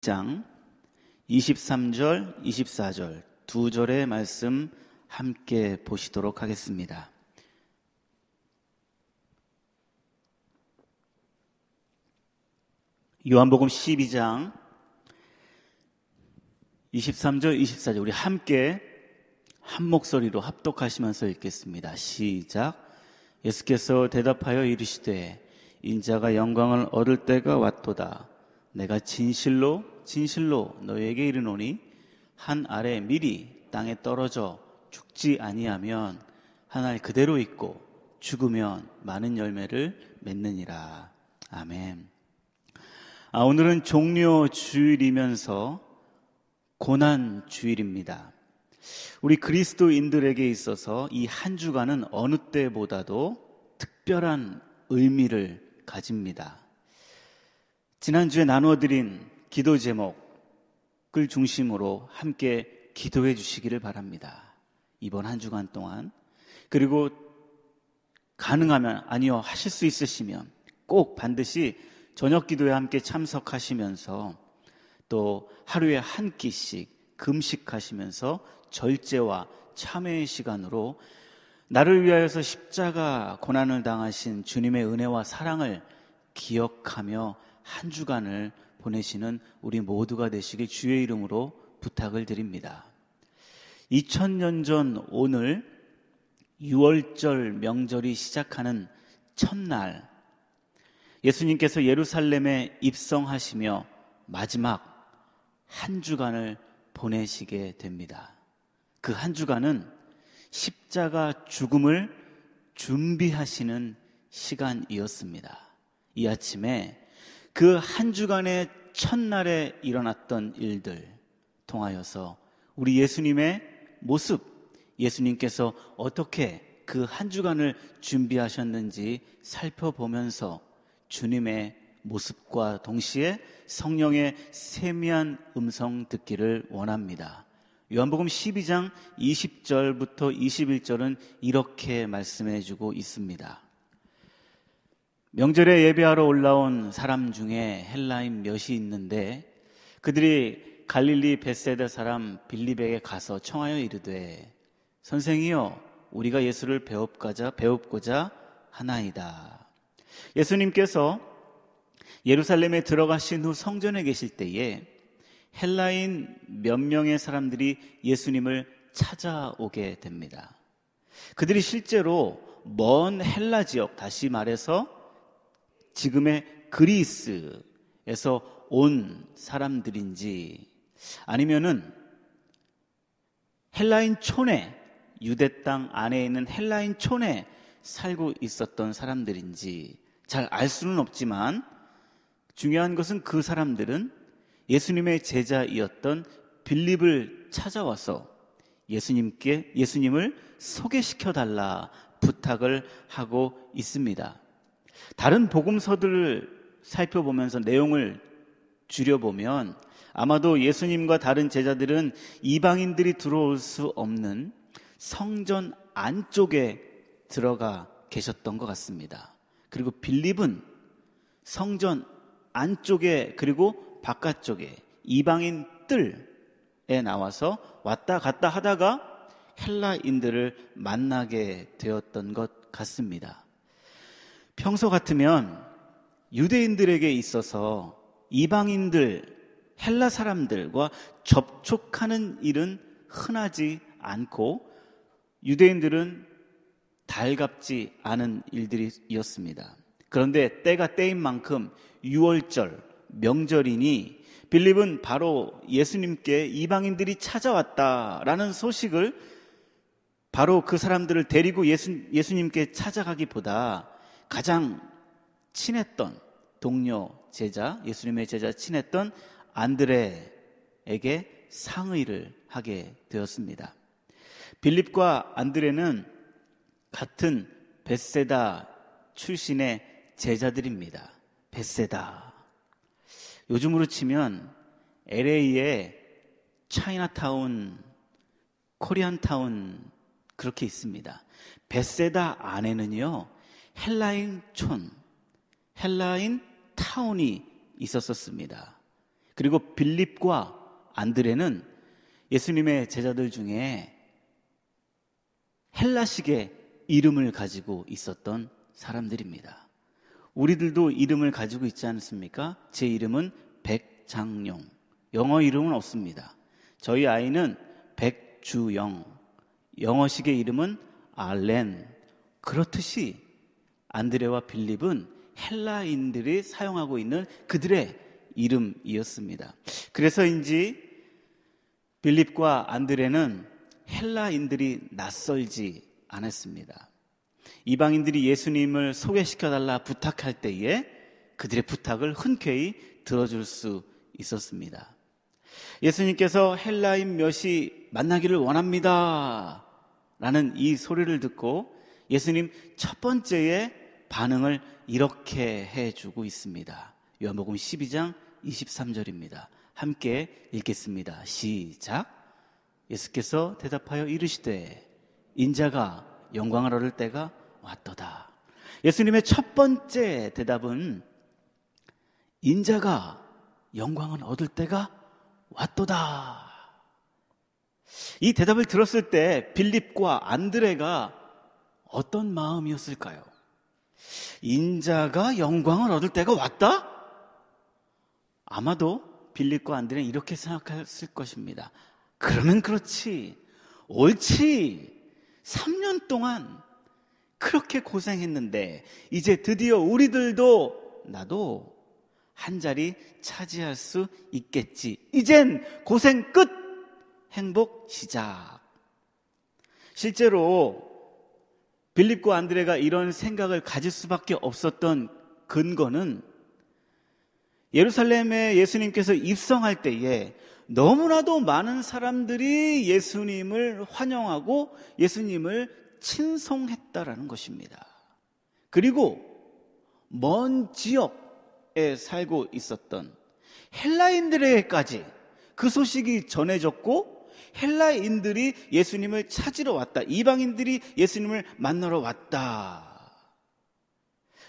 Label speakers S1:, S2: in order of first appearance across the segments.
S1: 장 23절, 24절 두 절의 말씀 함께 보시도록 하겠습니다. 요한복음 12장 23절, 24절 우리 함께 한 목소리로 합독하시면서 읽겠습니다. 시작. 예수께서 대답하여 이르시되 인자가 영광을 얻을 때가 왔도다. 내가 진실로 진실로 너에게 이르노니 한 알에 미리 땅에 떨어져 죽지 아니하면 한 알 그대로 있고 죽으면 많은 열매를 맺느니라. 아멘. 아, 오늘은 종료 주일이면서 고난 주일입니다. 우리 그리스도인들에게 있어서 이 한 주간은 어느 때보다도 특별한 의미를 가집니다. 지난주에 나누어드린 기도 제목을 중심으로 함께 기도해 주시기를 바랍니다. 이번 한 주간 동안. 그리고 가능하면, 아니요, 하실 수 있으시면 꼭 반드시 저녁 기도에 함께 참석하시면서 또 하루에 한 끼씩 금식하시면서 절제와 참회의 시간으로 나를 위하여서 십자가 고난을 당하신 주님의 은혜와 사랑을 기억하며 한 주간을 보내시는 우리 모두가 되시길 주의 이름으로 부탁을 드립니다. 2000년 전 오늘 6월절 명절이 시작하는 첫날 예수님께서 예루살렘에 입성하시며 마지막 한 주간을 보내시게 됩니다. 그 한 주간은 십자가 죽음을 준비하시는 시간이었습니다. 이 아침에 그 한 주간의 첫날에 일어났던 일들 통하여서 우리 예수님의 모습, 예수님께서 어떻게 그 한 주간을 준비하셨는지 살펴보면서 주님의 모습과 동시에 성령의 세미한 음성 듣기를 원합니다. 요한복음 12장 20절부터 21절은 이렇게 말씀해 주고 있습니다. 명절에 예배하러 올라온 사람 중에 헬라인 몇이 있는데 그들이 갈릴리 베세다 사람 빌립에게 가서 청하여 이르되 선생이여 우리가 예수를 배웁고자 배웁고자 하나이다. 예수님께서 예루살렘에 들어가신 후 성전에 계실 때에 헬라인 몇 명의 사람들이 예수님을 찾아오게 됩니다. 그들이 실제로 먼 헬라 지역, 다시 말해서 지금의 그리스에서 온 사람들인지 아니면은 헬라인 촌에 유대 땅 안에 있는 헬라인 촌에 살고 있었던 사람들인지 잘 알 수는 없지만 중요한 것은 그 사람들은 예수님의 제자이었던 빌립을 찾아와서 예수님께 예수님을 소개시켜 달라 부탁을 하고 있습니다. 다른 복음서들을 살펴보면서 내용을 줄여보면 아마도 예수님과 다른 제자들은 이방인들이 들어올 수 없는 성전 안쪽에 들어가 계셨던 것 같습니다. 그리고 빌립은 성전 안쪽에 그리고 바깥쪽에 이방인 뜰에 나와서 왔다 갔다 하다가 헬라인들을 만나게 되었던 것 같습니다. 평소 같으면 유대인들에게 있어서 이방인들, 헬라 사람들과 접촉하는 일은 흔하지 않고 유대인들은 달갑지 않은 일들이었습니다. 그런데 때가 때인 만큼 6월절, 명절이니 빌립은 바로 예수님께 이방인들이 찾아왔다라는 소식을 바로 그 사람들을 데리고 예수, 예수님께 찾아가기보다 가장 친했던 동료 제자, 예수님의 제자 친했던 안드레에게 상의를 하게 되었습니다. 빌립과 안드레는 같은 베세다 출신의 제자들입니다. 베세다. 요즘으로 치면 LA의 차이나타운, 코리안타운 그렇게 있습니다. 베세다 안에는요, 헬라인 촌, 헬라인 타운이 있었었습니다. 그리고 빌립과 안드레는 예수님의 제자들 중에 헬라식의 이름을 가지고 있었던 사람들입니다. 우리들도 이름을 가지고 있지 않습니까? 제 이름은 백장용. 영어 이름은 없습니다. 저희 아이는 백주영. 영어식의 이름은 알렌. 그렇듯이 안드레와 빌립은 헬라인들이 사용하고 있는 그들의 이름이었습니다. 그래서인지 빌립과 안드레는 헬라인들이 낯설지 않았습니다. 이방인들이 예수님을 소개시켜달라 부탁할 때에 그들의 부탁을 흔쾌히 들어줄 수 있었습니다. 예수님께서 헬라인 몇이 만나기를 원합니다. 라는 이 소리를 듣고 예수님 첫 번째의 반응을 이렇게 해주고 있습니다. 요한복음 12장 23절입니다. 함께 읽겠습니다. 시작. 예수께서 대답하여 이르시되 인자가 영광을 얻을 때가 왔도다. 예수님의 첫 번째 대답은 인자가 영광을 얻을 때가 왔도다. 이 대답을 들었을 때 빌립과 안드레가 어떤 마음이었을까요? 인자가 영광을 얻을 때가 왔다? 아마도 빌립과 안드레는 이렇게 생각했을 것입니다. 그러면 그렇지. 옳지. 3년 동안 그렇게 고생했는데 이제 드디어 우리들도 나도 한 자리 차지할 수 있겠지. 이젠 고생 끝! 행복 시작. 실제로 빌립과 안드레가 이런 생각을 가질 수밖에 없었던 근거는 예루살렘에 예수님께서 입성할 때에 너무나도 많은 사람들이 예수님을 환영하고 예수님을 친송했다라는 것입니다. 그리고 먼 지역에 살고 있었던 헬라인들에게까지 그 소식이 전해졌고 헬라인들이 예수님을 찾으러 왔다. 이방인들이 예수님을 만나러 왔다.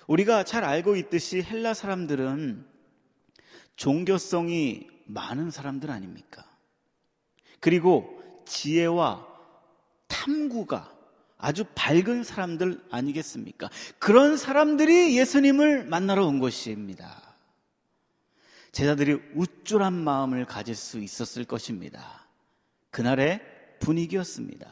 S1: 우리가 잘 알고 있듯이 헬라 사람들은 종교성이 많은 사람들 아닙니까? 그리고 지혜와 탐구가 아주 밝은 사람들 아니겠습니까? 그런 사람들이 예수님을 만나러 온 것입니다. 제자들이 우쭐한 마음을 가질 수 있었을 것입니다. 그날의 분위기였습니다.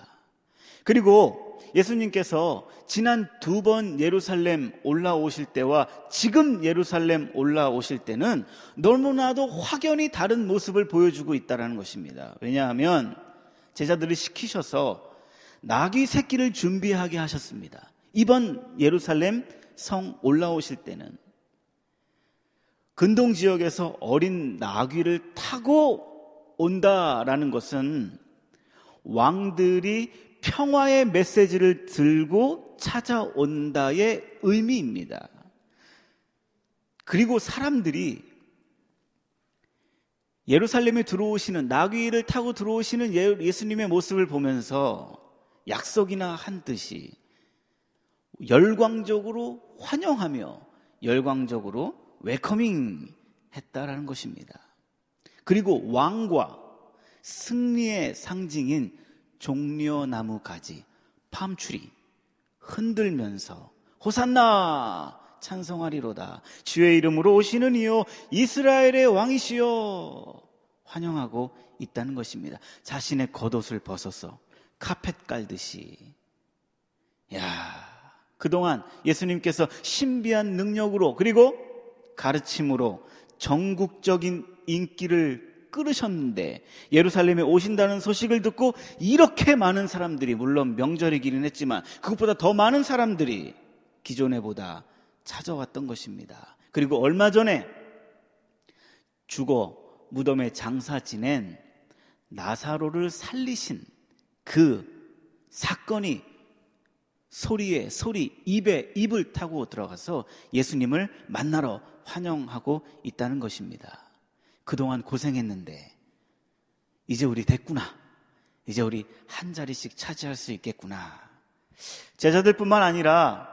S1: 그리고 예수님께서 지난 두 번 예루살렘 올라오실 때와 지금 예루살렘 올라오실 때는 너무나도 확연히 다른 모습을 보여주고 있다는 것입니다. 왜냐하면 제자들을 시키셔서 나귀 새끼를 준비하게 하셨습니다. 이번 예루살렘 성 올라오실 때는 근동 지역에서 어린 나귀를 타고 온다라는 것은 왕들이 평화의 메시지를 들고 찾아온다의 의미입니다. 그리고 사람들이 예루살렘에 들어오시는 나귀를 타고 들어오시는 예, 예수님의 모습을 보면서 약속이나 한 듯이 열광적으로 환영하며 열광적으로 웨커밍 했다라는 것입니다. 그리고 왕과 승리의 상징인 종려나무 가지, 팜추리 흔들면서 호산나 찬송하리로다. 주의 이름으로 오시는 이요 이스라엘의 왕이시여 환영하고 있다는 것입니다. 자신의 겉옷을 벗어서 카펫 깔듯이 야, 그동안 예수님께서 신비한 능력으로 그리고 가르침으로 전국적인 인기를 끌으셨는데 예루살렘에 오신다는 소식을 듣고 이렇게 많은 사람들이 물론 명절이기는 했지만 그것보다 더 많은 사람들이 기존에 보다 찾아왔던 것입니다. 그리고 얼마 전에 죽어 무덤에 장사 지낸 나사로를 살리신 그 사건이 소리에 소리, 입에 입을 타고 들어가서 예수님을 만나러 환영하고 있다는 것입니다. 그동안 고생했는데 이제 우리 됐구나. 이제 우리 한 자리씩 차지할 수 있겠구나. 제자들뿐만 아니라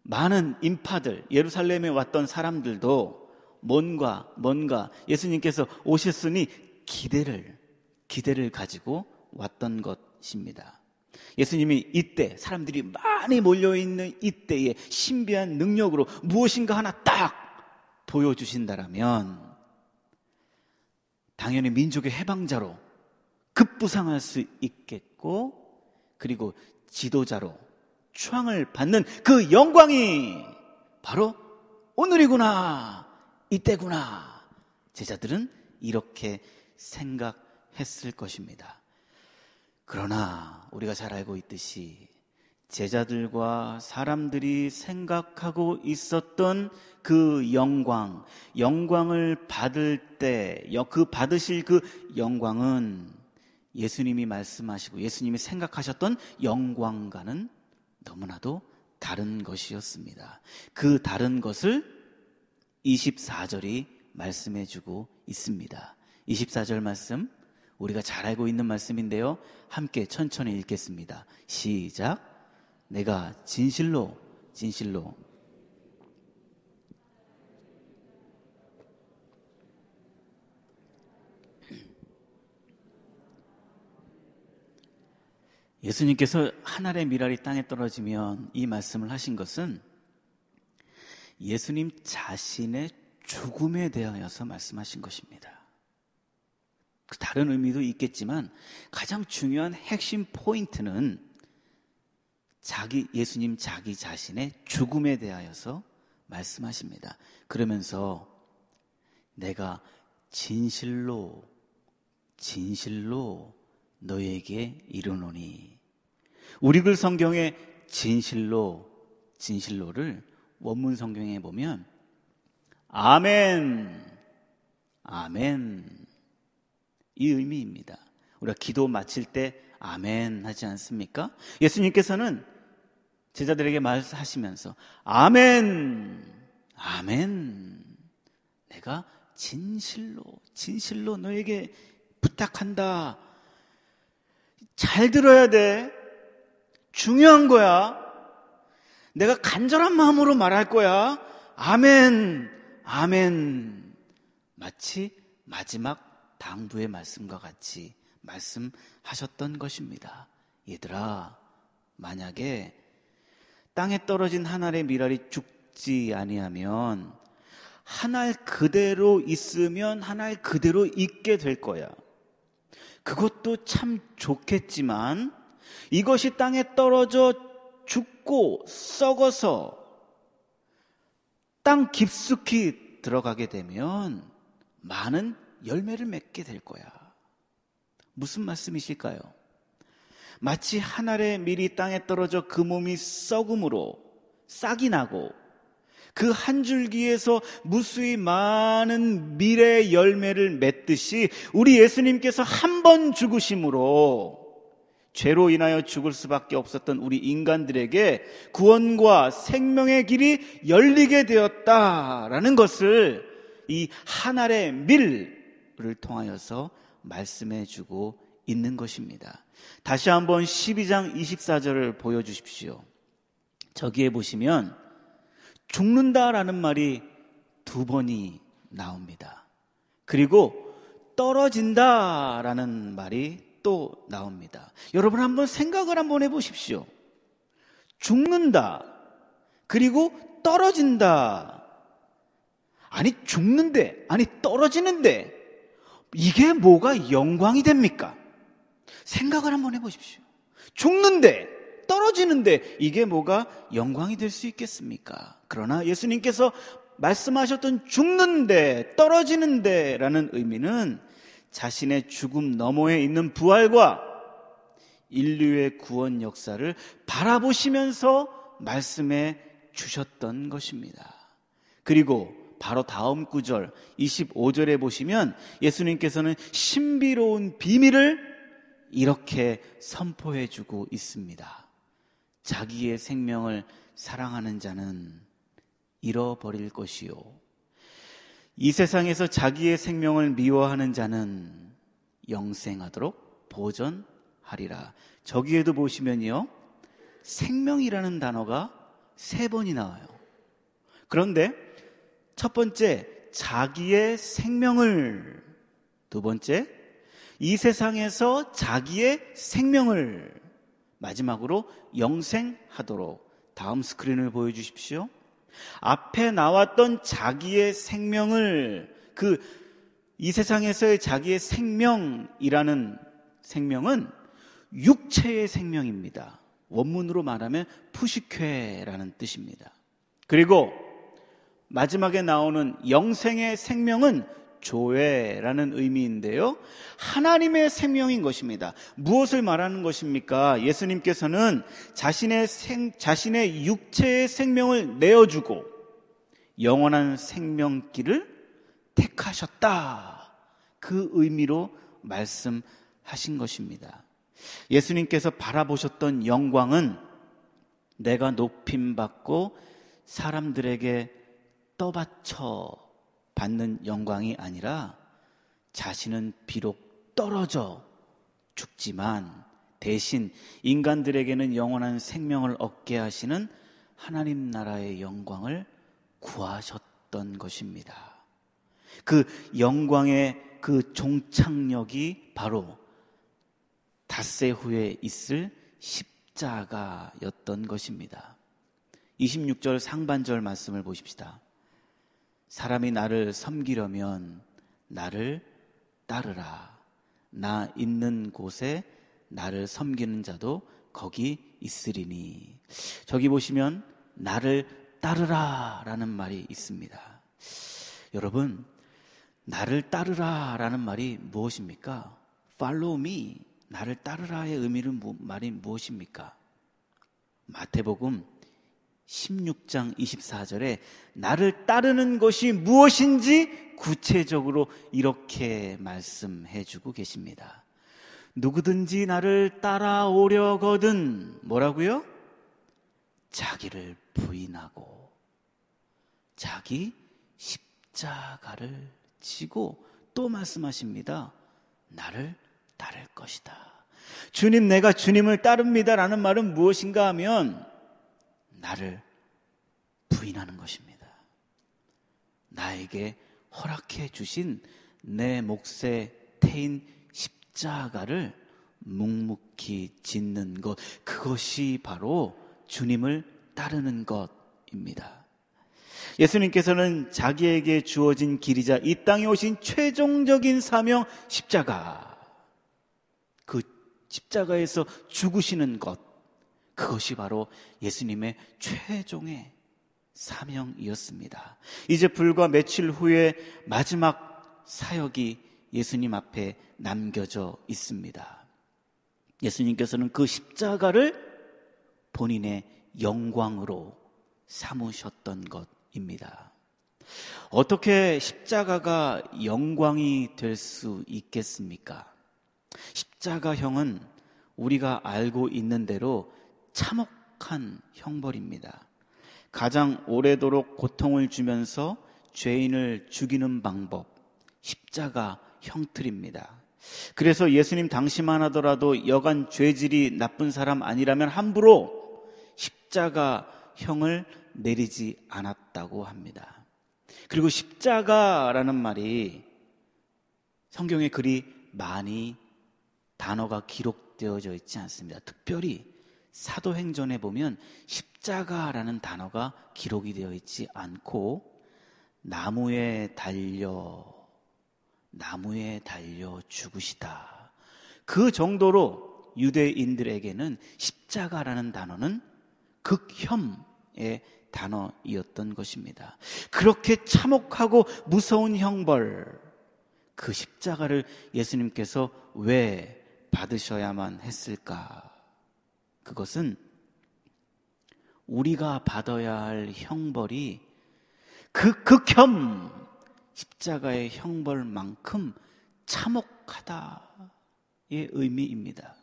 S1: 많은 인파들, 예루살렘에 왔던 사람들도 뭔가, 뭔가 예수님께서 오셨으니 기대를, 기대를 가지고 왔던 것입니다. 예수님이 이때 사람들이 많이 몰려있는 이때에 신비한 능력으로 무엇인가 하나 딱 보여주신다라면 당연히 민족의 해방자로 급부상할 수 있겠고 그리고 지도자로 추앙을 받는 그 영광이 바로 오늘이구나 이때구나 제자들은 이렇게 생각했을 것입니다. 그러나 우리가 잘 알고 있듯이 제자들과 사람들이 생각하고 있었던 그 영광, 영광을 받을 때, 그 받으실 그 영광은 예수님이 말씀하시고 예수님이 생각하셨던 영광과는 너무나도 다른 것이었습니다. 그 다른 것을 24절이 말씀해 주고 있습니다. 24절 말씀 우리가 잘 알고 있는 말씀인데요. 함께 천천히 읽겠습니다. 시작. 내가 진실로, 진실로. 예수님께서 하늘의 미랄이 땅에 떨어지면 이 말씀을 하신 것은 예수님 자신의 죽음에 대하여서 말씀하신 것입니다. 그 다른 의미도 있겠지만 가장 중요한 핵심 포인트는 자기 예수님 자기 자신의 죽음에 대하여서 말씀하십니다. 그러면서 내가 진실로 진실로 너에게 이르노니 우리 글 성경에 진실로 진실로를 원문 성경에 보면 아멘 아멘 이 의미입니다. 우리가 기도 마칠 때 아멘 하지 않습니까? 예수님께서는 제자들에게 말하시면서 아멘, 아멘. 내가 진실로, 진실로 너에게 부탁한다. 잘 들어야 돼. 중요한 거야. 내가 간절한 마음으로 말할 거야. 아멘, 아멘. 마치 마지막 당부의 말씀과 같이 말씀하셨던 것입니다. 얘들아, 만약에 땅에 떨어진 한 알의 미랄이 죽지 아니하면 한 알 그대로 있으면 한 알 그대로 있게 될 거야. 그것도 참 좋겠지만 이것이 땅에 떨어져 죽고 썩어서 땅 깊숙이 들어가게 되면 많은 열매를 맺게 될 거야. 무슨 말씀이실까요? 마치 한 알의 밀이 땅에 떨어져 그 몸이 썩음으로 싹이 나고 그 한 줄기에서 무수히 많은 밀의 열매를 맺듯이 우리 예수님께서 한 번 죽으심으로 죄로 인하여 죽을 수밖에 없었던 우리 인간들에게 구원과 생명의 길이 열리게 되었다라는 것을 이 한 알의 밀를 통하여서 말씀해 주고 있는 것입니다. 다시 한번 12장 24절을 보여주십시오. 저기에 보시면 죽는다라는 말이 두 번이 나옵니다. 그리고 떨어진다라는 말이 또 나옵니다. 여러분 한번 생각을 한번 해보십시오. 죽는다. 그리고 떨어진다. 아니, 죽는데, 아니, 떨어지는데, 이게 뭐가 영광이 됩니까? 생각을 한번 해보십시오. 죽는데, 떨어지는데, 이게 뭐가 영광이 될 수 있겠습니까? 그러나 예수님께서 말씀하셨던 죽는데, 떨어지는데 라는 의미는 자신의 죽음 너머에 있는 부활과 인류의 구원 역사를 바라보시면서 말씀해 주셨던 것입니다. 그리고 바로 다음 구절 25절에 보시면 예수님께서는 신비로운 비밀을 이렇게 선포해 주고 있습니다. 자기의 생명을 사랑하는 자는 잃어버릴 것이요. 이 세상에서 자기의 생명을 미워하는 자는 영생하도록 보전하리라. 저기에도 보시면요. 생명이라는 단어가 세 번이 나와요. 그런데 첫 번째 자기의 생명을 두 번째 이 세상에서 자기의 생명을 마지막으로 영생하도록 다음 스크린을 보여주십시오. 앞에 나왔던 자기의 생명을 그 이 세상에서의 자기의 생명이라는 생명은 육체의 생명입니다. 원문으로 말하면 푸시쾌라는 뜻입니다. 그리고 마지막에 나오는 영생의 생명은 조회라는 의미인데요. 하나님의 생명인 것입니다. 무엇을 말하는 것입니까? 예수님께서는 자신의 생, 자신의 육체의 생명을 내어주고 영원한 생명길을 택하셨다. 그 의미로 말씀하신 것입니다. 예수님께서 바라보셨던 영광은 내가 높임 받고 사람들에게 떠받쳐 받는 영광이 아니라 자신은 비록 떨어져 죽지만 대신 인간들에게는 영원한 생명을 얻게 하시는 하나님 나라의 영광을 구하셨던 것입니다. 그 영광의 그 종착역이 바로 닷새 후에 있을 십자가였던 것입니다. 26절 상반절 말씀을 보십시다. 사람이 나를 섬기려면 나를 따르라. 나 있는 곳에 나를 섬기는 자도 거기 있으리니. 저기 보시면 나를 따르라 라는 말이 있습니다. 여러분, 나를 따르라 라는 말이 무엇입니까? follow me. 나를 따르라의 의미는 말이 무엇입니까? 마태복음 16장 24절에 나를 따르는 것이 무엇인지 구체적으로 이렇게 말씀해 주고 계십니다. 누구든지 나를 따라오려거든 뭐라고요? 자기를 부인하고 자기 십자가를 지고 또 말씀하십니다. 나를 따를 것이다. 주님, 내가 주님을 따릅니다. 라는 말은 무엇인가 하면 나를 부인하는 것입니다. 나에게 허락해 주신 내 몫의 태인 십자가를 묵묵히 짓는 것, 그것이 바로 주님을 따르는 것입니다. 예수님께서는 자기에게 주어진 길이자 이 땅에 오신 최종적인 사명 십자가, 그 십자가에서 죽으시는 것, 그것이 바로 예수님의 최종의 사명이었습니다. 이제 불과 며칠 후에 마지막 사역이 예수님 앞에 남겨져 있습니다. 예수님께서는 그 십자가를 본인의 영광으로 삼으셨던 것입니다. 어떻게 십자가가 영광이 될 수 있겠습니까? 십자가형은 우리가 알고 있는 대로 참혹한 형벌입니다. 가장 오래도록 고통을 주면서 죄인을 죽이는 방법, 십자가 형틀입니다. 그래서 예수님 당시만 하더라도 여간 죄질이 나쁜 사람 아니라면 함부로 십자가 형을 내리지 않았다고 합니다. 그리고 십자가라는 말이 성경에 그리 많이 단어가 기록되어져 있지 않습니다. 특별히 사도행전에 보면 십자가라는 단어가 기록이 되어 있지 않고 나무에 달려 나무에 달려 죽으시다. 그 정도로 유대인들에게는 십자가라는 단어는 극혐의 단어이었던 것입니다. 그렇게 참혹하고 무서운 형벌, 그 십자가를 예수님께서 왜 받으셔야만 했을까? 그것은 우리가 받아야 할 형벌이 그 극혐 십자가의 형벌만큼 참혹하다의 의미입니다.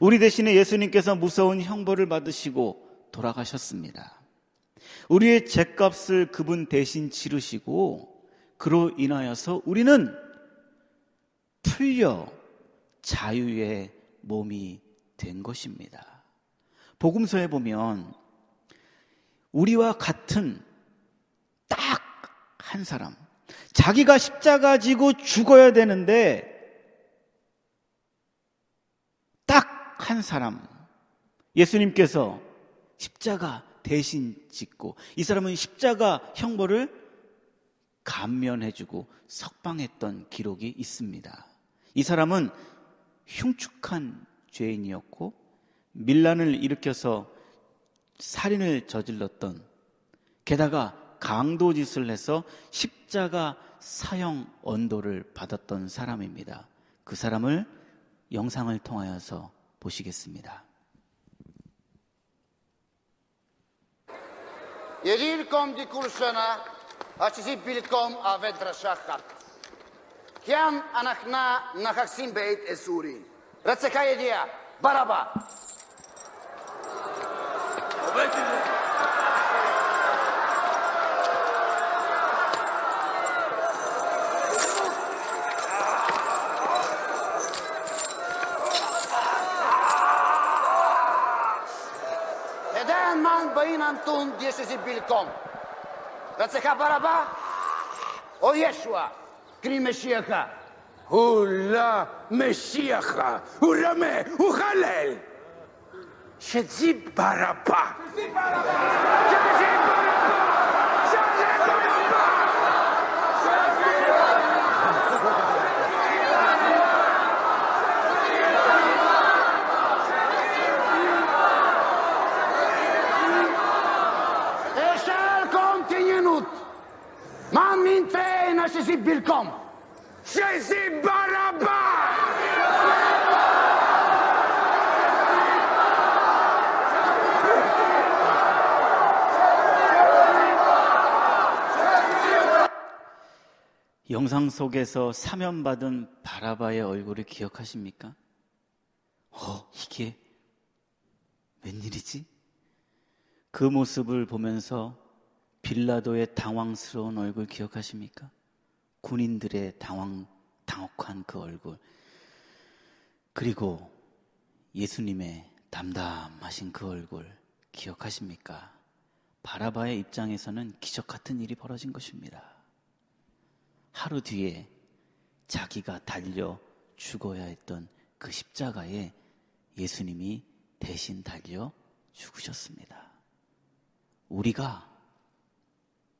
S1: 우리 대신에 예수님께서 무서운 형벌을 받으시고 돌아가셨습니다. 우리의 죄값을 그분 대신 치르시고 그로 인하여서 우리는 풀려 자유의 몸이 된 것입니다. 복음서에 보면 우리와 같은 딱 한 사람, 자기가 십자가 지고 죽어야 되는데 딱 한 사람 예수님께서 십자가 대신 짓고 이 사람은 십자가 형벌을 감면해주고 석방했던 기록이 있습니다. 이 사람은 흉측한 죄인이었고 밀란을 일으켜서 살인을 저질렀던 게다가 강도 짓을 해서 십자가 사형 언도를 받았던 사람입니다. 그 사람을 영상을 통하여서 보시겠습니다.
S2: Kursana, achisi bilkom avet drashachat. Kiam anachna nachaksim beit esuri. Rățăcaie Baraba! Седаен ман баин Антон деше си билком.
S3: Ръцеха бараба, оешуа, кримешияха. רמה, הוא חלל. שזה ברבה. שזה ברבה! שזה
S1: 영상 속에서 사면받은 바라바의 얼굴을 기억하십니까? 어, 이게 웬일이지? 그 모습을 보면서 빌라도의 당황스러운 얼굴 기억하십니까? 군인들의 당황, 당혹한 그 얼굴. 그리고 예수님의 담담하신 그 얼굴 기억하십니까? 바라바의 입장에서는 기적 같은 일이 벌어진 것입니다. 하루 뒤에 자기가 달려 죽어야 했던 그 십자가에 예수님이 대신 달려 죽으셨습니다. 우리가,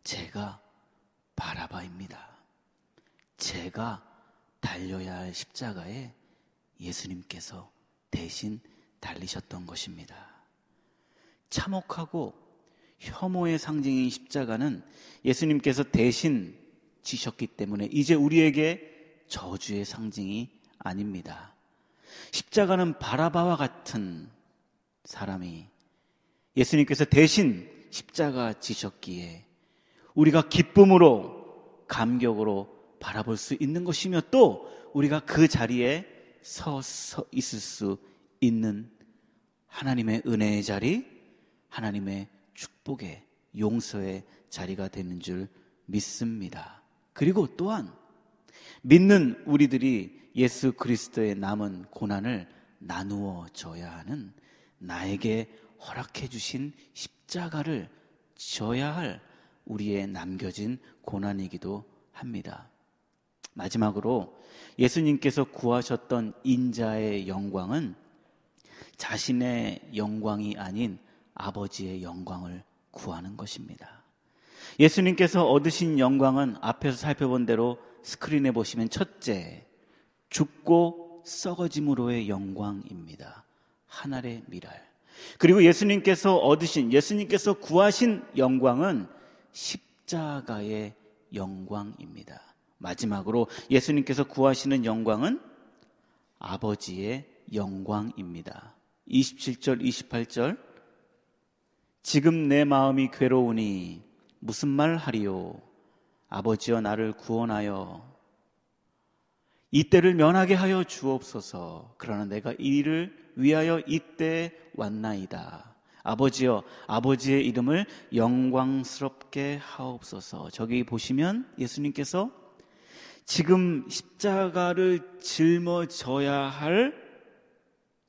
S1: 제가 바라바입니다. 제가 달려야 할 십자가에 예수님께서 대신 달리셨던 것입니다. 참혹하고 혐오의 상징인 십자가는 예수님께서 대신 지셨기 때문에 이제 우리에게 저주의 상징이 아닙니다. 십자가는 바라바와 같은 사람이 예수님께서 대신 십자가 지셨기에 우리가 기쁨으로 감격으로 바라볼 수 있는 것이며 또 우리가 그 자리에 서, 서 있을 수 있는 하나님의 은혜의 자리, 하나님의 축복의 용서의 자리가 되는 줄 믿습니다. 그리고 또한 믿는 우리들이 예수 그리스도의 남은 고난을 나누어 져야 하는 나에게 허락해 주신 십자가를 져야 할 우리의 남겨진 고난이기도 합니다. 마지막으로 예수님께서 구하셨던 인자의 영광은 자신의 영광이 아닌 아버지의 영광을 구하는 것입니다. 예수님께서 얻으신 영광은 앞에서 살펴본 대로 스크린에 보시면 첫째, 죽고 썩어짐으로의 영광입니다. 하늘의 미랄. 그리고 예수님께서 얻으신, 예수님께서 구하신 영광은 십자가의 영광입니다. 마지막으로 예수님께서 구하시는 영광은 아버지의 영광입니다. 27절, 28절. 지금 내 마음이 괴로우니 무슨 말 하리요? 아버지여 나를 구원하여 이때를 면하게 하여 주옵소서. 그러나 내가 이 일을 위하여 이때 왔나이다. 아버지여, 아버지의 이름을 영광스럽게 하옵소서. 저기 보시면 예수님께서 지금 십자가를 짊어져야 할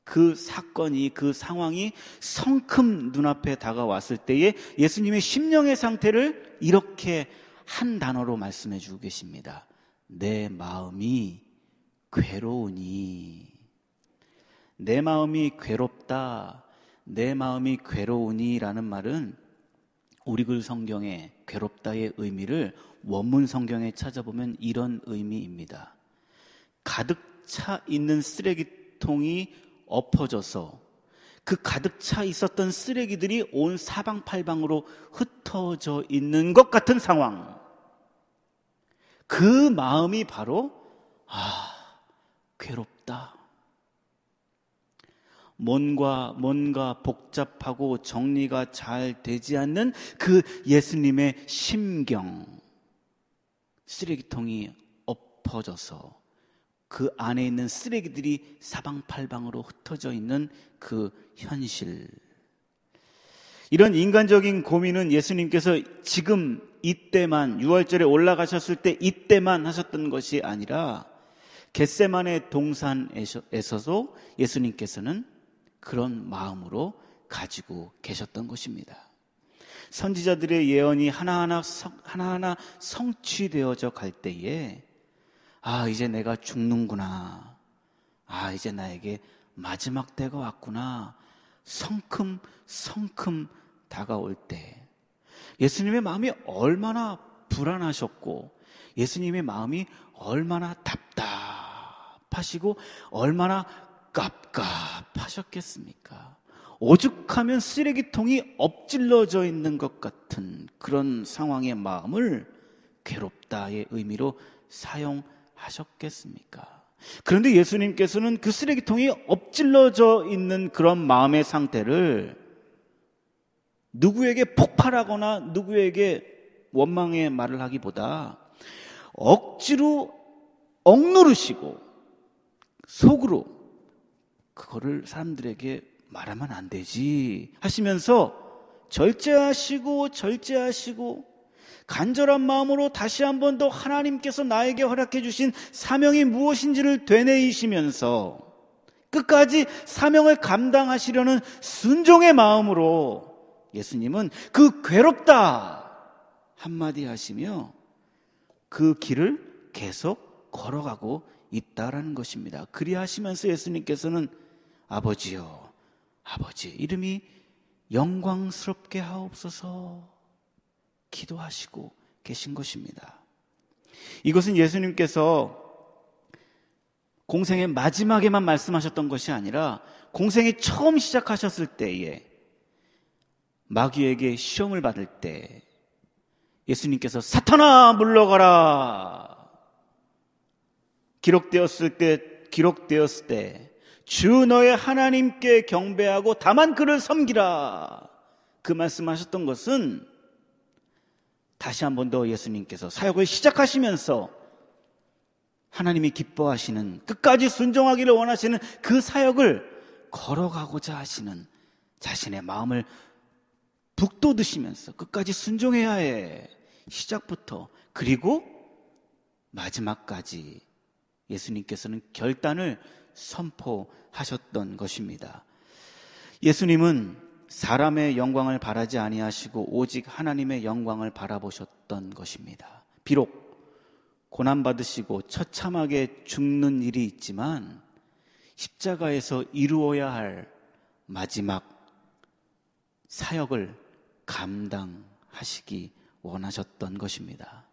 S1: 그 사건이, 그 상황이 성큼 눈앞에 다가왔을 때에 예수님의 심령의 상태를 이렇게 한 단어로 말씀해 주고 계십니다. 내 마음이 괴로우니. 내 마음이 괴롭다. 내 마음이 괴로우니라는 말은 우리 글 성경에 괴롭다의 의미를 원문 성경에 찾아보면 이런 의미입니다. 가득 차 있는 쓰레기통이 엎어져서 그 가득 차 있었던 쓰레기들이 온 사방팔방으로 흩어져 있는 것 같은 상황. 그 마음이 바로, 아, 괴롭다. 뭔가, 뭔가 복잡하고 정리가 잘 되지 않는 그 예수님의 심경. 쓰레기통이 엎어져서 그 안에 있는 쓰레기들이 사방팔방으로 흩어져 있는 그 현실. 이런 인간적인 고민은 예수님께서 지금 이때만 6월절에 올라가셨을 때 이때만 하셨던 것이 아니라 겟세만의 동산에서도 예수님께서는 그런 마음으로 가지고 계셨던 것입니다. 선지자들의 예언이 하나하나 하나하나 성취되어져 갈 때에 아, 이제 내가 죽는구나. 아, 이제 나에게 마지막 때가 왔구나. 성큼, 성큼 다가올 때. 예수님의 마음이 얼마나 불안하셨고, 예수님의 마음이 얼마나 답답하시고, 얼마나 깝깝하셨겠습니까? 오죽하면 쓰레기통이 엎질러져 있는 것 같은 그런 상황의 마음을 괴롭다의 의미로 사용 하셨겠습니까? 그런데 예수님께서는 그 쓰레기통이 엎질러져 있는 그런 마음의 상태를 누구에게 폭발하거나 누구에게 원망의 말을 하기보다 억지로 억누르시고 속으로 그거를 사람들에게 말하면 안 되지 하시면서 절제하시고 절제하시고 간절한 마음으로 다시 한 번 더 하나님께서 나에게 허락해 주신 사명이 무엇인지를 되뇌이시면서 끝까지 사명을 감당하시려는 순종의 마음으로 예수님은 그 괴롭다 한마디 하시며 그 길을 계속 걸어가고 있다라는 것입니다. 그리하시면서 예수님께서는 아버지요, 아버지 이름이 영광스럽게 하옵소서 기도하시고 계신 것입니다. 이것은 예수님께서 공생의 마지막에만 말씀하셨던 것이 아니라 공생이 처음 시작하셨을 때에 마귀에게 시험을 받을 때 예수님께서 사탄아 물러가라 기록되었을 때 기록되었을 때 주 너의 하나님께 경배하고 다만 그를 섬기라 그 말씀하셨던 것은 다시 한 번 더 예수님께서 사역을 시작하시면서 하나님이 기뻐하시는 끝까지 순종하기를 원하시는 그 사역을 걸어가고자 하시는 자신의 마음을 북돋으시면서 끝까지 순종해야 해. 시작부터 그리고 마지막까지 예수님께서는 결단을 선포하셨던 것입니다. 예수님은 사람의 영광을 바라지 아니하시고 오직 하나님의 영광을 바라보셨던 것입니다. 비록 고난 받으시고 처참하게 죽는 일이 있지만 십자가에서 이루어야 할 마지막 사역을 감당하시기 원하셨던 것입니다.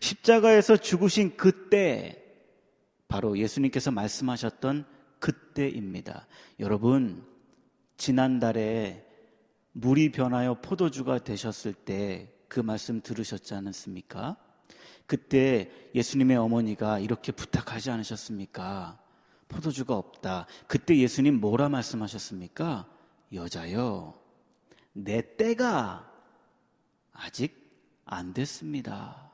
S1: 십자가에서 죽으신 그때 바로 예수님께서 말씀하셨던 그때입니다. 여러분 지난달에 물이 변하여 포도주가 되셨을 때 그 말씀 들으셨지 않았습니까? 그때 예수님의 어머니가 이렇게 부탁하지 않으셨습니까? 포도주가 없다. 그때 예수님 뭐라 말씀하셨습니까? 여자여, 내 때가 아직 안 됐습니다.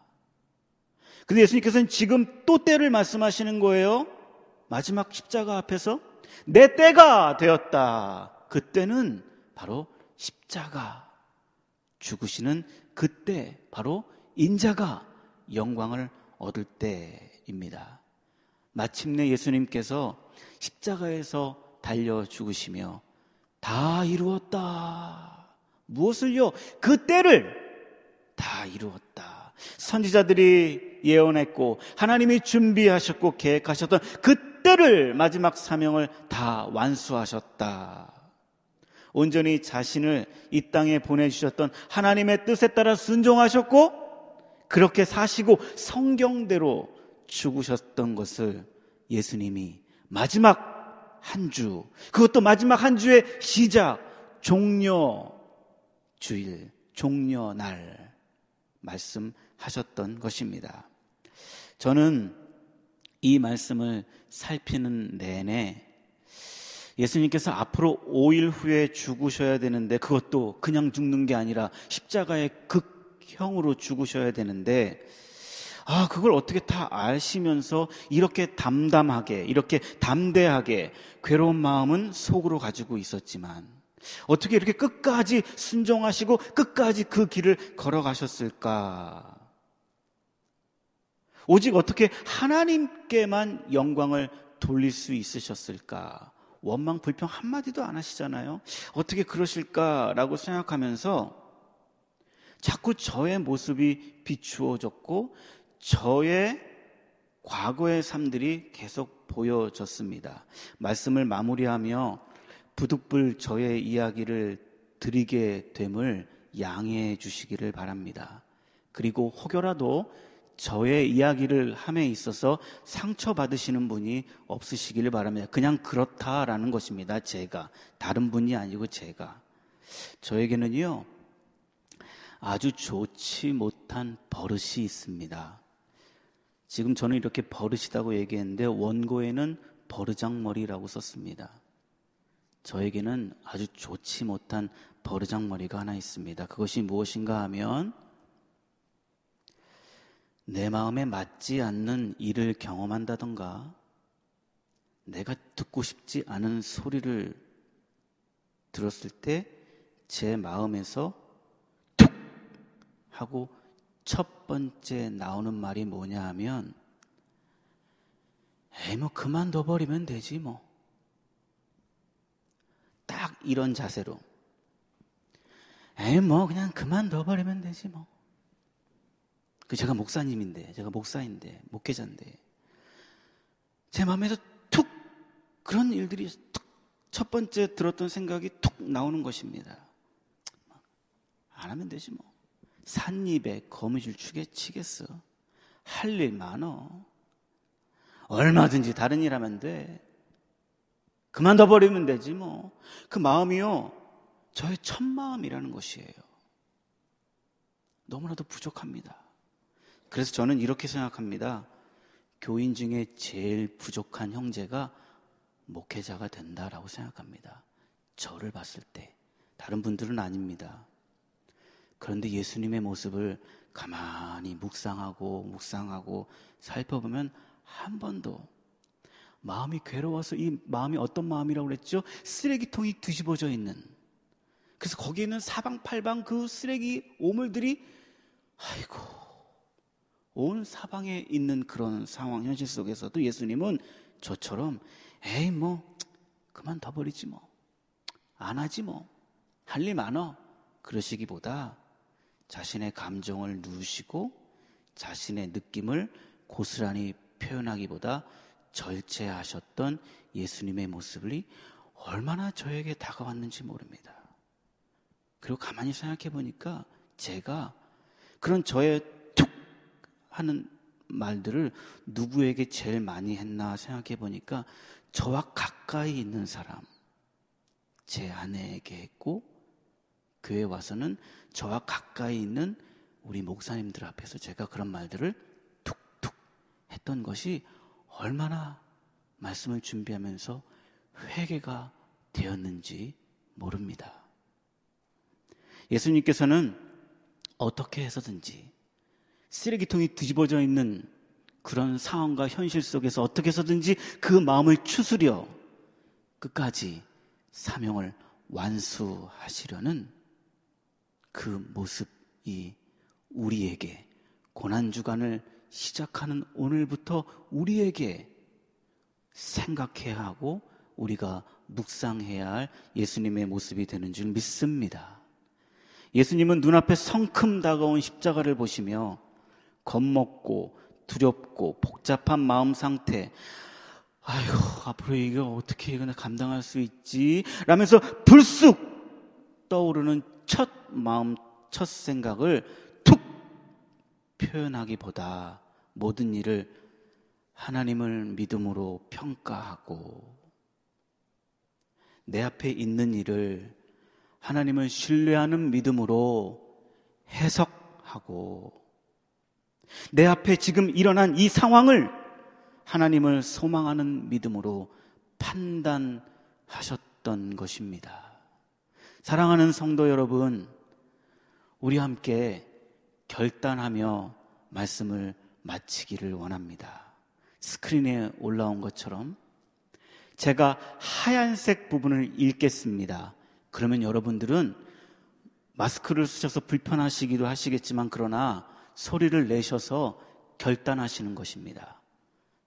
S1: 근데 예수님께서는 지금 또 때를 말씀하시는 거예요. 마지막 십자가 앞에서 내 때가 되었다. 그때는 바로 십자가 죽으시는 그때 바로 인자가 영광을 얻을 때입니다. 마침내 예수님께서 십자가에서 달려 죽으시며 다 이루었다. 무엇을요? 그 때를 다 이루었다. 선지자들이 예언했고 하나님이 준비하셨고 계획하셨던 그 때를 마지막 사명을 다 완수하셨다. 온전히 자신을 이 땅에 보내주셨던 하나님의 뜻에 따라 순종하셨고 그렇게 사시고 성경대로 죽으셨던 것을 예수님이 마지막 한 주, 그것도 마지막 한 주의 시작, 종료 주일, 종료 날 말씀하셨던 것입니다. 저는 이 말씀을 살피는 내내 예수님께서 앞으로 5일 후에 죽으셔야 되는데 그것도 그냥 죽는 게 아니라 십자가의 극형으로 죽으셔야 되는데 아, 그걸 어떻게 다 아시면서 이렇게 담담하게, 이렇게 담대하게 괴로운 마음은 속으로 가지고 있었지만 어떻게 이렇게 끝까지 순종하시고 끝까지 그 길을 걸어가셨을까? 오직 어떻게 하나님께만 영광을 돌릴 수 있으셨을까? 원망 불평 한마디도 안 하시잖아요. 어떻게 그러실까라고 생각하면서 자꾸 저의 모습이 비추어졌고 저의 과거의 삶들이 계속 보여졌습니다. 말씀을 마무리하며 부득불 저의 이야기를 드리게 됨을 양해해 주시기를 바랍니다. 그리고 혹여라도 저의 이야기를 함에 있어서 상처받으시는 분이 없으시기를 바랍니다. 그냥 그렇다라는 것입니다. 제가. 다른 분이 아니고 제가. 저에게는요, 아주 좋지 못한 버릇이 있습니다. 지금 저는 이렇게 버릇이라고 얘기했는데 원고에는 버르장머리라고 썼습니다. 저에게는 아주 좋지 못한 버르장머리가 하나 있습니다. 그것이 무엇인가 하면 내 마음에 맞지 않는 일을 경험한다던가 내가 듣고 싶지 않은 소리를 들었을 때 제 마음에서 툭 하고 첫 번째 나오는 말이 뭐냐 하면, 에이, 뭐, 그만둬 버리면 되지, 뭐. 딱 이런 자세로. 에이, 뭐, 그냥 그만둬 버리면 되지, 뭐. 그 제가 목사님인데, 제가 목사인데, 목회자인데. 제 마음에서 툭! 그런 일들이 툭! 첫 번째 들었던 생각이 툭 나오는 것입니다. 안 하면 되지, 뭐. 산입에 거미줄 추게 치겠어. 할 일 많어. 얼마든지 다른 일 하면 돼. 그만둬 버리면 되지 뭐. 그 마음이요. 저의 첫 마음이라는 것이에요. 너무나도 부족합니다. 그래서 저는 이렇게 생각합니다. 교인 중에 제일 부족한 형제가 목회자가 된다라고 생각합니다. 저를 봤을 때. 다른 분들은 아닙니다. 그런데 예수님의 모습을 가만히 묵상하고 묵상하고 살펴보면 한 번도 마음이 괴로워서 이 마음이 어떤 마음이라고 그랬죠? 쓰레기통이 뒤집어져 있는. 그래서 거기에 있는 사방팔방 그 쓰레기 오물들이 아이고 온 사방에 있는 그런 상황 현실 속에서도 예수님은 저처럼 에이 뭐 그만 둬버리지 뭐. 안 하지 뭐. 할 일 많어. 그러시기보다 자신의 감정을 누시고 자신의 느낌을 고스란히 표현하기보다 절제하셨던 예수님의 모습이 얼마나 저에게 다가왔는지 모릅니다. 그리고 가만히 생각해 보니까 제가 그런 저의 툭 하는 말들을 누구에게 제일 많이 했나 생각해 보니까 저와 가까이 있는 사람, 제 아내에게 했고, 교회 와서는 저와 가까이 있는 우리 목사님들 앞에서 제가 그런 말들을 툭툭 했던 것이 얼마나 말씀을 준비하면서 회개가 되었는지 모릅니다. 예수님께서는 어떻게 해서든지 쓰레기통이 뒤집어져 있는 그런 상황과 현실 속에서 어떻게 해서든지 그 마음을 추스려 끝까지 사명을 완수하시려는 그 모습이 우리에게 고난주간을 시작하는 오늘부터 우리에게 생각해야 하고 우리가 묵상해야 할 예수님의 모습이 되는 줄 믿습니다. 예수님은 눈앞에 성큼 다가온 십자가를 보시며 겁먹고 두렵고 복잡한 마음 상태. 아이고, 앞으로 이거 어떻게 이거 감당할 수 있지? 라면서 불쑥 떠오르는 첫 마음, 첫 생각을 툭 표현하기보다 모든 일을 하나님을 믿음으로 평가하고 내 앞에 있는 일을 하나님을 신뢰하는 믿음으로 해석하고 내 앞에 지금 일어난 이 상황을 하나님을 소망하는 믿음으로 판단하셨던 것입니다. 사랑하는 성도 여러분, 우리 함께 결단하며 말씀을 마치기를 원합니다. 스크린에 올라온 것처럼 제가 하얀색 부분을 읽겠습니다. 그러면 여러분들은 마스크를 쓰셔서 불편하시기도 하시겠지만 그러나 소리를 내셔서 결단하시는 것입니다.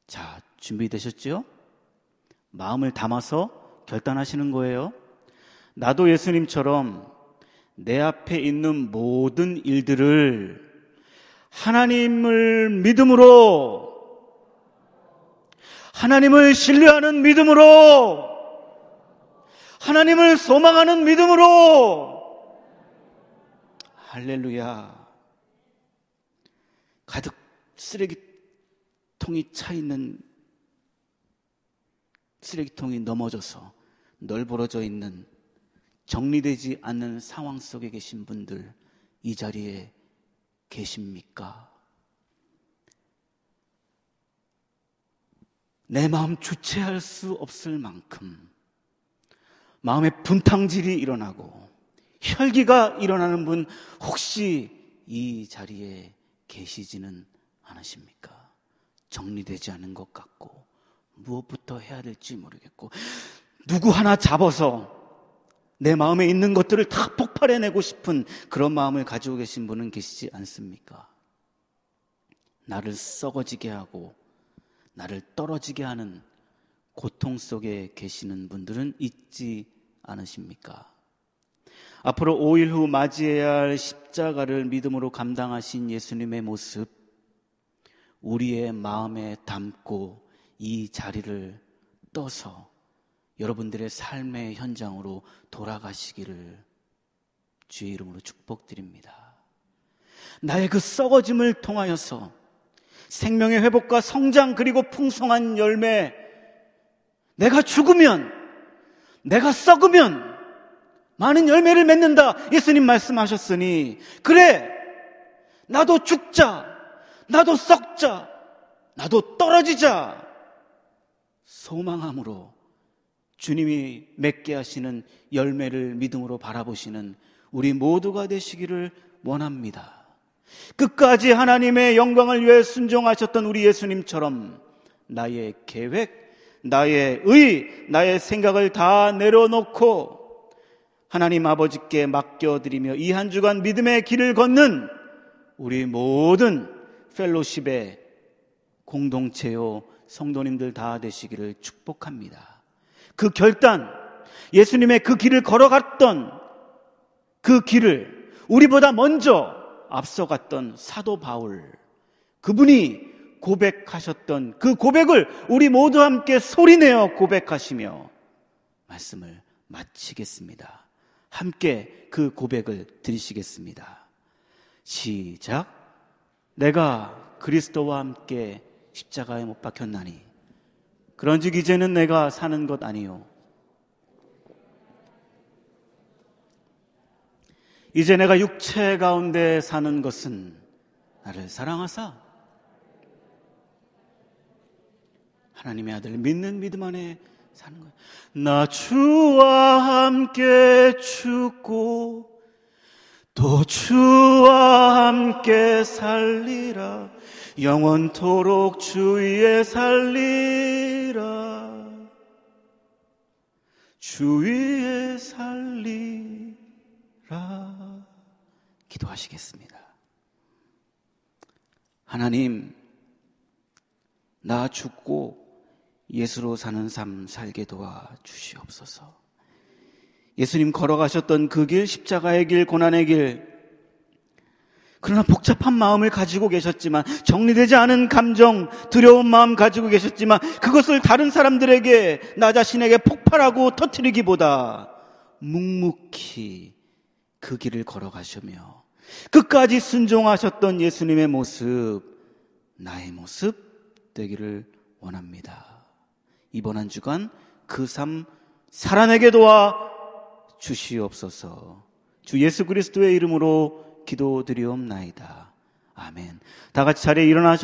S1: 자, 준비되셨죠? 마음을 담아서 결단하시는 거예요. 나도 예수님처럼 내 앞에 있는 모든 일들을 하나님을 믿음으로 하나님을 신뢰하는 믿음으로 하나님을 소망하는 믿음으로 할렐루야 가득 쓰레기통이 차 있는 쓰레기통이 넘어져서 널브러져 있는 정리되지 않는 상황 속에 계신 분들 이 자리에 계십니까? 내 마음 주체할 수 없을 만큼 마음의 분탕질이 일어나고 혈기가 일어나는 분 혹시 이 자리에 계시지는 않으십니까? 정리되지 않은 것 같고 무엇부터 해야 될지 모르겠고 누구 하나 잡아서 내 마음에 있는 것들을 다 폭발해내고 싶은 그런 마음을 가지고 계신 분은 계시지 않습니까? 나를 썩어지게 하고 나를 떨어지게 하는 고통 속에 계시는 분들은 있지 않으십니까? 앞으로 5일 후 맞이해야 할 십자가를 믿음으로 감당하신 예수님의 모습, 우리의 마음에 담고 이 자리를 떠서 여러분들의 삶의 현장으로 돌아가시기를 주의 이름으로 축복드립니다. 나의 그 썩어짐을 통하여서 생명의 회복과 성장 그리고 풍성한 열매, 내가 죽으면, 내가 썩으면 많은 열매를 맺는다. 예수님 말씀하셨으니, 그래! 나도 죽자! 나도 썩자! 나도 떨어지자! 소망함으로 주님이 맺게 하시는 열매를 믿음으로 바라보시는 우리 모두가 되시기를 원합니다. 끝까지 하나님의 영광을 위해 순종하셨던 우리 예수님처럼 나의 계획, 나의 의, 나의 생각을 다 내려놓고 하나님 아버지께 맡겨드리며 이 한 주간 믿음의 길을 걷는 우리 모든 펠로십의 공동체요 성도님들 다 되시기를 축복합니다. 그 결단, 예수님의 그 길을 걸어갔던 그 길을 우리보다 먼저 앞서갔던 사도 바울, 그분이 고백하셨던 그 고백을 우리 모두 함께 소리내어 고백하시며 말씀을 마치겠습니다. 함께 그 고백을 드리시겠습니다. 시작. 내가 그리스도와 함께 십자가에 못 박혔나니 그런즉 이제는 내가 사는 것 아니요 이제 내가 육체 가운데 사는 것은 나를 사랑하사 하나님의 아들 믿는 믿음 안에 사는 거야. 나 주와 함께 죽고 또 주와 함께 살리라 영원토록 주위에 살리라 주위에 살리라 기도하시겠습니다. 하나님 나 죽고 예수로 사는 삶 살게 도와 주시옵소서. 예수님 걸어가셨던 그 길, 십자가의 길, 고난의 길, 그러나 복잡한 마음을 가지고 계셨지만 정리되지 않은 감정, 두려운 마음 가지고 계셨지만 그것을 다른 사람들에게 나 자신에게 폭발하고 터뜨리기보다 묵묵히 그 길을 걸어가시며 끝까지 순종하셨던 예수님의 모습, 나의 모습 되기를 원합니다. 이번 한 주간 그 삶 살아내게 도와 주시옵소서. 주 예수 그리스도의 이름으로 기도드리옵나이다. 아멘. 다 같이 자리에 일어나셔